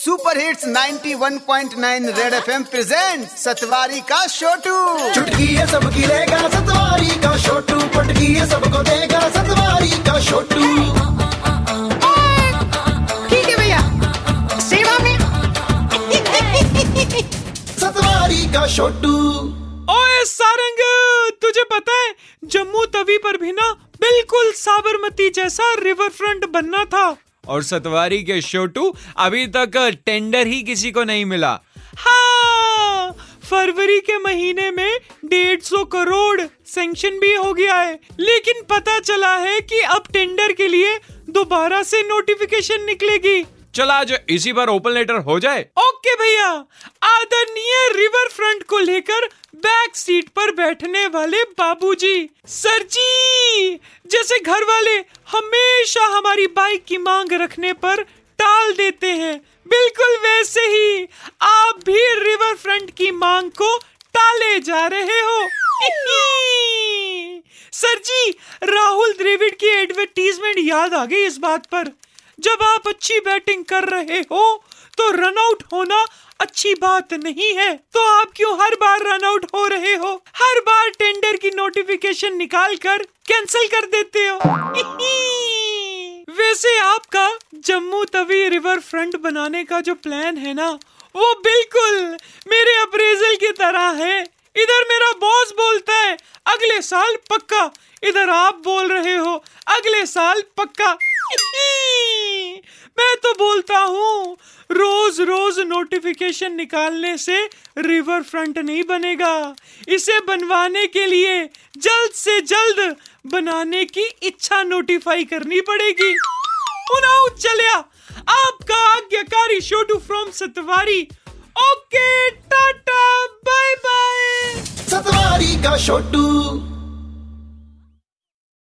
Super hits 91.9 red FM present Satwari का छोटू चुटकी है सबकी लेगा सतवारी का छोटू पटकी है सबको देगा सतवारी का छोटू ठीक है भैया। सेवा में। सतवारी का छोटू ओए सारंग तुझे पता है जम्मू तवी पर भी ना बिल्कुल साबरमती जैसा रिवर फ्रंट बनना था। और सतवारी के छोटू अभी तक टेंडर ही किसी को नहीं मिला। हाँ फरवरी के महीने में डेढ़ सौ करोड़ सेंक्शन भी हो गया है। लेकिन पता चला है कि अब टेंडर के लिए दोबारा से नोटिफिकेशन निकलेगी। चला आज इसी बार ओपन लेटर हो जाए। ओके भैया, आदरणीय रिवर फ्रंट को लेकर बैक सीट पर बैठने वाले बाबूजी। सर जी, जैसे घर वाले हमेशा हमारी बाइक की मांग रखने पर टाल देते हैं। बिल्कुल वैसे ही आप भी रिवर फ्रंट की मांग को टाले जा रहे हो। सर जी, राहुल द्रविड़ की एडवर्टीजमेंट याद आ गई इस बात पर। जब आप अच्छी बैटिंग कर रहे हो तो रन आउट होना अच्छी बात नहीं है। तो आप क्यों हर बार रन आउट हो रहे हो? हर बार टेंडर की नोटिफिकेशन निकाल कर कैंसिल कर देते हो। वैसे आपका जम्मू तवी रिवर फ्रंट बनाने का जो प्लान है ना, वो बिल्कुल मेरे अप्रेजल की तरह है। इधर मेरा बॉस बोलता है, अगले साल पक्का। इधर आप बोल रहे हो, अगले साल पक्का। मैं तो बोलता हूँ, रोज रोज नोटिफिकेशन निकालने से रिवर फ्रंट नहीं बनेगा। इसे बनवाने के लिए जल्द से जल्द बनाने की इच्छा नोटिफाई करनी पड़ेगी। चलिया आपका आज्ञाकारी Chhotu from Satwari. Okay tata bye bye Satwari का छोटू